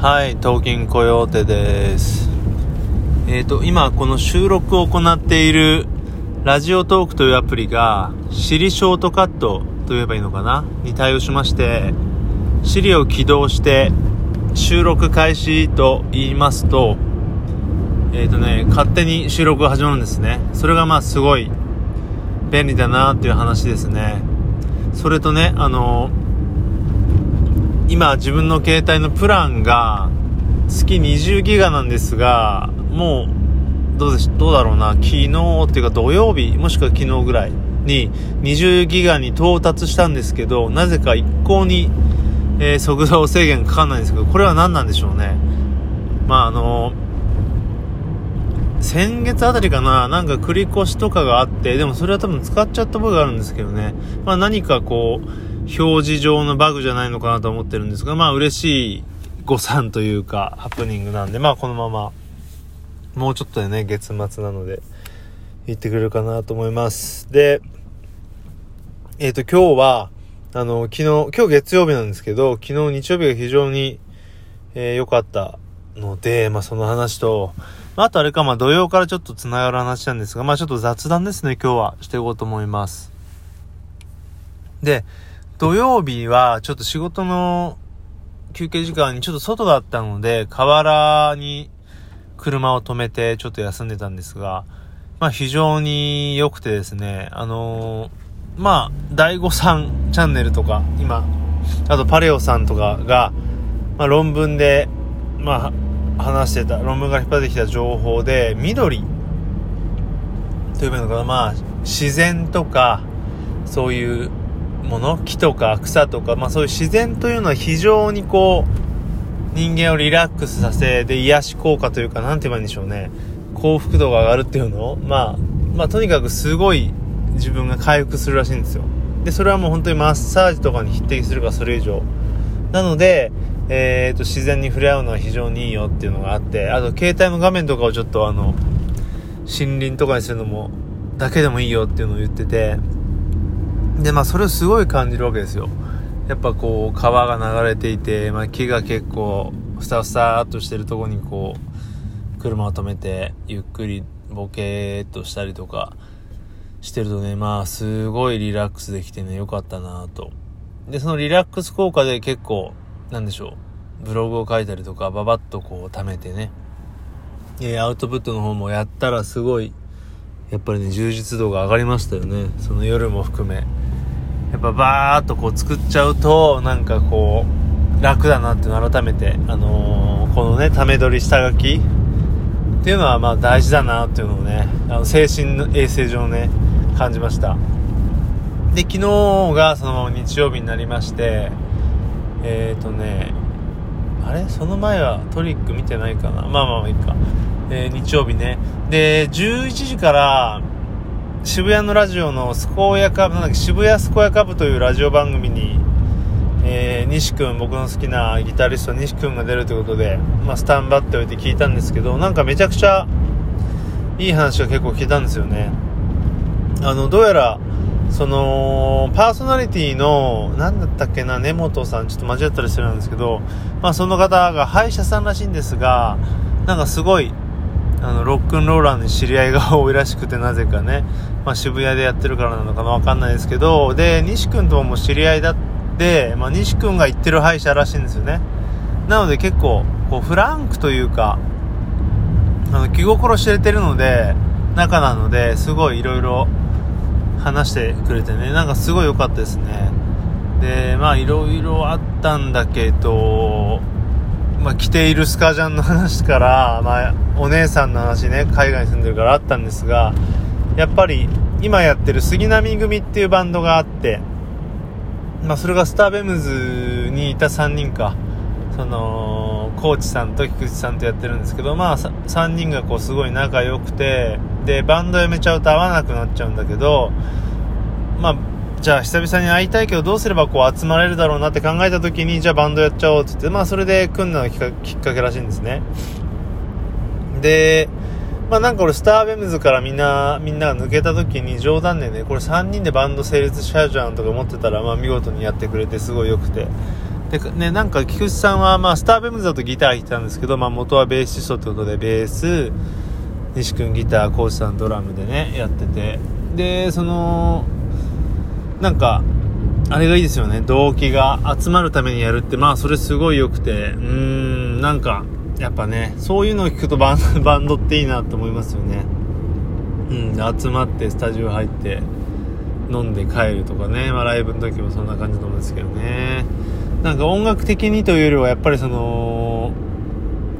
はい、東京コヨーテです。えっ、と、今この収録を行っているラジオトークというアプリが、シリショートカットと言えばいいのかな？に対応しまして、シリを起動して収録開始と言いますと、えっ、とね、勝手に収録が始まるんですね。それがまあすごい便利だなっていう話ですね。それとね、あの今自分の携帯のプランが月20ギガなんですがもうどうでしどうだろうな。昨日っていうか土曜日もしくは昨日ぐらいに20ギガに到達したんですけどなぜか一向に、えー速度制限かかんないんですけどこれは何なんでしょうね。まああの先月あたりかななんか繰り越しとかがあってでもそれは多分使っちゃった覚えがあるんですけどね。まあ何かこう表示上のバグじゃないのかなと思ってるんですが、まあ嬉しい誤算というか、ハプニングなんで、まあこのまま、もうちょっとでね、月末なので、行ってくれるかなと思います。で、えっ、と今日は、あの、昨日、今日月曜日なんですけど、昨日日曜日が非常に、えー良かったので、まあその話と、まああとあれか、まあ土曜からちょっと繋がる話なんですが、まあちょっと雑談ですね、今日はしていこうと思います。で、土曜日はちょっと仕事の休憩時間にちょっと外だったので、河原に車を止めてちょっと休んでたんですが、まあ非常に良くてですね、あのーまあ、第五さんチャンネルとか、今、あとパレオさんとかが、まあ論文で、まあ、話してた、論文が引っ張ってきた情報で、緑というのかな、まあ、自然とか、そういうもの木とか草とか、まあそういう自然というのは非常にこう、人間をリラックスさせ、で、癒し効果というか、なんて言えばいいんでしょうね。幸福度が上がるっていうのまあ、まあとにかくすごい自分が回復するらしいんですよ。で、それはもう本当にマッサージとかに匹敵するかそれ以上。なので、えーと、自然に触れ合うのは非常にいいよっていうのがあって、あと携帯の画面とかをちょっとあの、森林とかにするのも、だけでもいいよっていうのを言ってて、で、まあ、それをすごい感じるわけですよ。やっぱこう、川が流れていて、まあ、木が結構、ふさふさっとしてるとこにこう、車を止めて、ゆっくりボケーっとしたりとかしてるとね、まあ、すごいリラックスできてね、よかったなと。で、そのリラックス効果で結構、なんでしょう、ブログを書いたりとか、ババッとこう、貯めてね、えアウトプットの方もやったらすごい、やっぱりね、充実度が上がりましたよね。その夜も含め。やっぱバーっとこう作っちゃうと、なんかこう、楽だなっていうのを改めて、あのーこのね、ため撮り下書きっていうのはまあ大事だなっていうのをね、あの精神の衛生上ね、感じました。で、昨日がそのまま日曜日になりまして、えっ、ー、とね、あれ？その前はトリック見てないかな？まあまあまあいいか。えー日曜日ね。で、11時から、渋谷のラジオのスコヤカブ、なんだっけ、渋谷スコヤカブというラジオ番組に、えー、西くん、僕の好きなギタリスト西くんが出るということで、まあ、スタンバっておいて聞いたんですけど、なんかめちゃくちゃいい話が結構聞いたんですよね。あの、どうやら、その、パーソナリティの、なんだったっけな、根本さん、ちょっと間違ったりしてるんですけど、まあ、その方が歯医者さんらしいんですが、なんかすごい、あの、ロックンローラーに知り合いが多いらしくて、なぜかね、まあ、渋谷でやってるからなのかな、わかんないですけど、で、西くんとも知り合いだって、まあ、西くんが行ってる歯医者らしいんですよね。なので結構、こう、フランクというか、あの、気心知れてるので、仲なので、すごいいろいろ話してくれてね、なんかすごい良かったですね。で、まあいろいろあったんだけど、まあ着ているスカジャンの話から、まあお姉さんの話ね、海外に住んでるからあったんですが、やっぱり今やってる杉並組っていうバンドがあって、まあそれがスターベムズにいた3人か、その、コーチさんと菊池さんとやってるんですけど、まあ3人がこうすごい仲良くて、で、バンド辞めちゃうと会わなくなっちゃうんだけど、まあ、じゃあ久々に会いたいけどどうすればこう集まれるだろうなって考えた時にじゃあバンドやっちゃおうって言ってまあそれで組んだのきっかけらしいんですね。でまあなんか俺スターベムズからみんなみんなが抜けた時に冗談でねこれ3人でバンド成立しちゃうじゃんとか思ってたらまあ見事にやってくれてすごい良くて。で、ね、なんか菊池さんは、まあ、スターベムズだとギター弾いてたんですけど、まあ、元はベーシストってことで、ベース、西君ギター、コーチさんドラムでね、やってて、で、その、なんか、あれがいいですよね。動機が集まるためにやるって、まあ、それすごい良くて、うーん、なんか、やっぱね、そういうのを聞くとバン ド、っていいなと思いますよね。うん、集まってスタジオ入って、飲んで帰るとかね、まあライブの時もそんな感じなんですけどね。なんか音楽的にというよりはやっぱりその、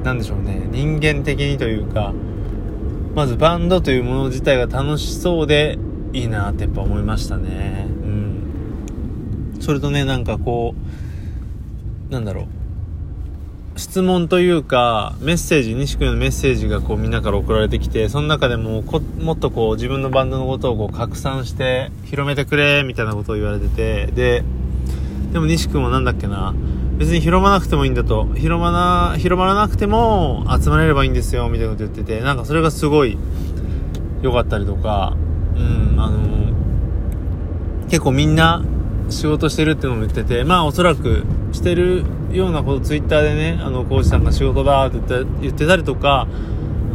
なんでしょうね、人間的にというか、まずバンドというもの自体が楽しそうでいいなってやっぱ思いましたね。うん。それとね、なんかこう、なんだろう。質問というか、メッセージ、西君のメッセージがこうみんなから送られてきて、その中でももっとこう自分のバンドのことをこう拡散して広めてくれ、みたいなことを言われてて、で、でも西君はなんだっけな、別に広まなくてもいいんだと、広まな、広まらなくても集まれればいいんですよ、みたいなこと言ってて、なんかそれがすごい良かったりとか、うん、あの結構みんな仕事してるっていうのも言ってて、まあおそらくしてるようなことツイッターでね、あの、コーチさんが仕事だって言ってたりとか、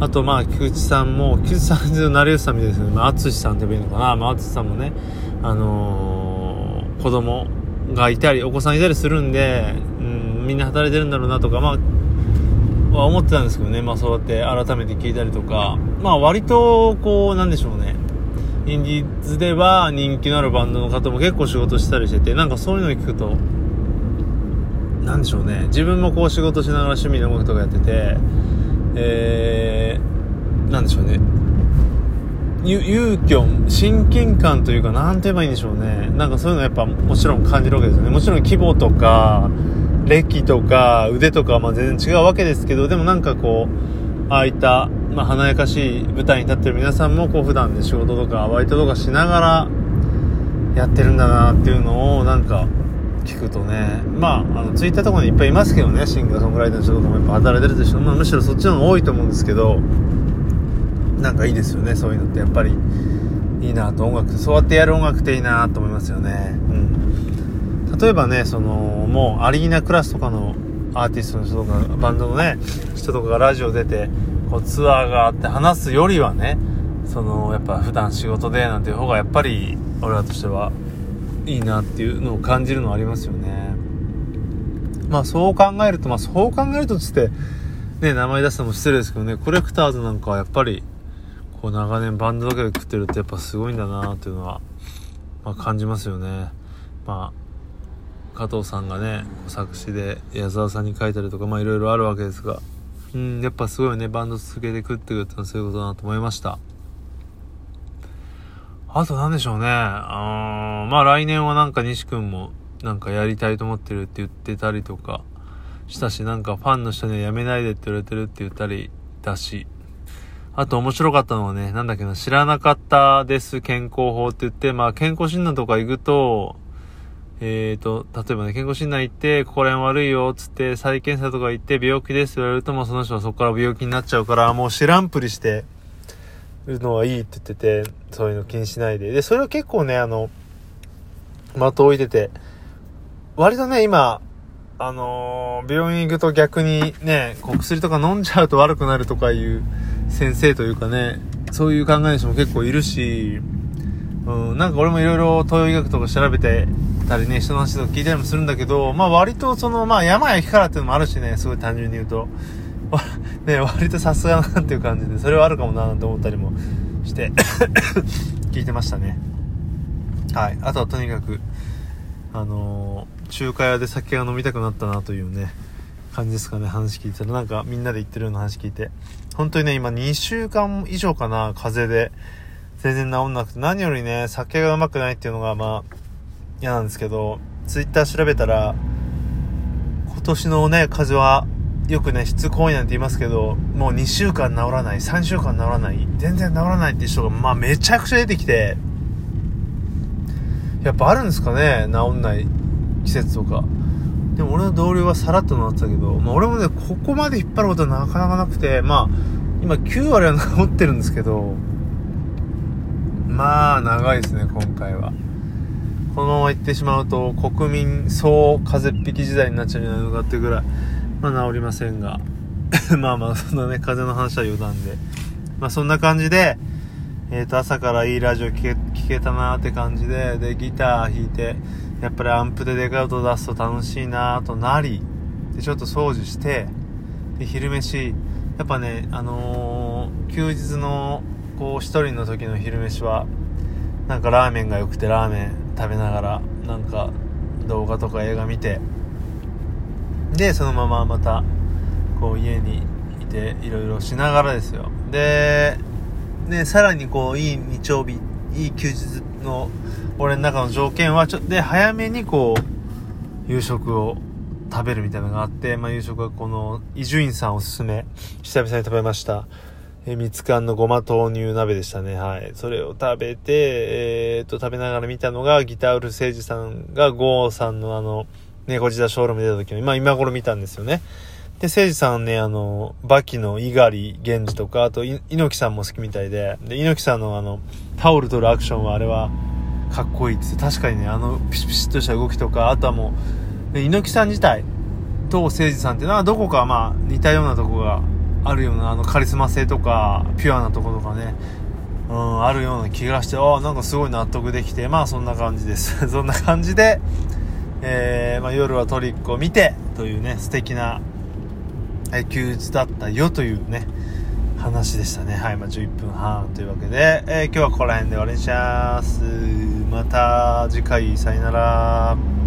あとまあ、菊池さんも、菊池さんの成吉さんみたいですね、まあ、淳さんって言えばいいのかな、まあ、淳さんもね、あのー、子供がいたり、お子さんいたりするんで、うん、みんな働いてるんだろうなとか、まあ、は思ってたんですけどね、まあそうやって改めて聞いたりとか、まあ割と、こう、なんでしょうね、インディーズでは人気のあるバンドの方も結構仕事したりしてて、なんかそういうのを聞くと、なんでしょうね、自分もこう仕事しながら趣味の音楽とかやってて、えー、なんでしょうね、勇気親近感というか、なんて言えばいいんでしょうね。なんかそういうのやっぱもちろん感じるわけですよね。もちろん規模とか、歴とか、腕とかはまあ全然違うわけですけど、でもなんかこう、ああいった、まあ華やかしい舞台に立ってる皆さんもこう普段で仕事とかバイトとかしながらやってるんだなっていうのをなんか聞くとね、まあ、あの、ツイッターとかにいっぱいいますけどね、シンガーソングライターの人とかもやっぱ働いてる人、まあ、むしろそっちの方が多いと思うんですけど、なんかいいですよね、そういうのってやっぱり。いいなと、音楽、そうやってやる音楽っていいなと思いますよね。うん。例えばね、その、もうアリーナクラスとかのアーティストの人とか、バンドのね、人とかがラジオ出て、こうツアーがあって話すよりはね、その、やっぱ普段仕事でなんていう方がやっぱり、俺らとしてはいいなっていうのを感じるのありますよね。まあそう考えると、まあそう考えるとつって、ね、名前出すのも失礼ですけどね、コレクターズなんかはやっぱり、こう長年バンドだけで食ってるってやっぱすごいんだなっていうのは、まあ感じますよね。まあ、加藤さんがね、作詞で矢沢さんに書いたりとか、まあいろいろあるわけですが、うん、やっぱすごいね、バンド続けて食ってくってのはそういうことだなと思いました。あと何でしょうね。あまあ来年はなんか西くんもなんかやりたいと思ってるって言ってたりとかしたし、なんかファンの人にはやめないでって言われてるって言ったりだし、あと面白かったのはね、なんだっけな、知らなかったです健康法って言って、まあ健康診断とか行くと、えーと、例えばね、健康診断行って、ここら辺悪いよ、つって、再検査とか行って、病気ですって言われると、もうその人はそこから病気になっちゃうから、もう知らんぷりして、のはいいって言ってて、そういうの気にしないで。で、それは結構ね、あの、的を置いてて、割とね、今、あのー、病院行くと逆にね、こう薬とか飲んじゃうと悪くなるとかいう先生というかね、そういう考えの人も結構いるし、うん、なんか俺もいろいろ東洋医学とか調べてたりね、人の話とか聞いたりもするんだけど、まあ割とその、まあ山や木からっていうのもあるしね、すごい単純に言うと。ね、割とさすがなっていう感じで、それはあるかもななんて思ったりもして 聞いてましたね。はい。あとはとにかく、あのー、中華屋で酒が飲みたくなったなというね、感じですかね、話聞いたら。なんかみんなで言ってるような話聞いて。本当にね、今2週間以上かな、風邪で。全然治んなくて、何よりね、酒がうまくないっていうのがまあ、嫌なんですけど、ツイッター調べたら、今年のね、風邪はよくね、しつこいなんて言いますけど、もう2週間治らない、3週間治らない、全然治らないっていう人が、まあめちゃくちゃ出てきて、やっぱあるんですかね、治んない季節とか。でも俺の同僚はさらっと治ってたけど、まあ俺もね、ここまで引っ張ることはなかなかなくて、まあ、今9割は治ってるんですけど、まあ長いですね、今回は。このまま行ってしまうと国民総風邪っ引き時代になっちゃうんじゃないのかってぐらい、まあ治りませんが。まあまあ、そんなね、風邪の話は余談で。まあそんな感じで、えっ、ー、と、朝からいいラジオ聴け、聞けたなーって感じで、で、ギター弾いて、やっぱりアンプでデカウト出すと楽しいなーとなり、で、ちょっと掃除して、で、昼飯、やっぱね、あのー、休日の、こう、一人の時の昼飯は、なんかラーメンが良くてラーメン食べながら、なんか動画とか映画見て、で、そのまままた、こう家にいて、いろいろしながらですよ。で、ね、さらにこう、いい日曜日、いい休日の、俺の中の条件は、ちょっと、で、早めにこう、夕食を食べるみたいなのがあって、まあ、夕食はこの、伊集院さんおすすめ、久々に食べました。えみつかんのごま豆乳鍋でしたね。はい。それを食べて、えー、っと、食べながら見たのが、ギターウル誠治さんが、ゴーさんのあの、猫自打ショールーム出た時の、まあ今頃見たんですよね。で、誠治さんね、あの、バキの猪狩源氏とか、あと、猪木さんも好きみたいで、で、猪木さんのあの、タオル取るアクションはあれは、かっこいいって確かにね、あの、ピシピシッとした動きとか、あとはもう、猪木さん自体と誠治さんっていうのは、どこかまあ、似たようなとこがあるような、あの、カリスマ性とか、ピュアなとことかね、うん、あるような気がして、ああ、なんかすごい納得できて、まあそんな感じです。そんな感じで、えー、まあ夜はトリックを見て、というね、素敵なえ休日だったよというね、話でしたね。はい、まあ、11分半というわけで、えー、今日はここら辺で終わりにします。また次回、さよなら。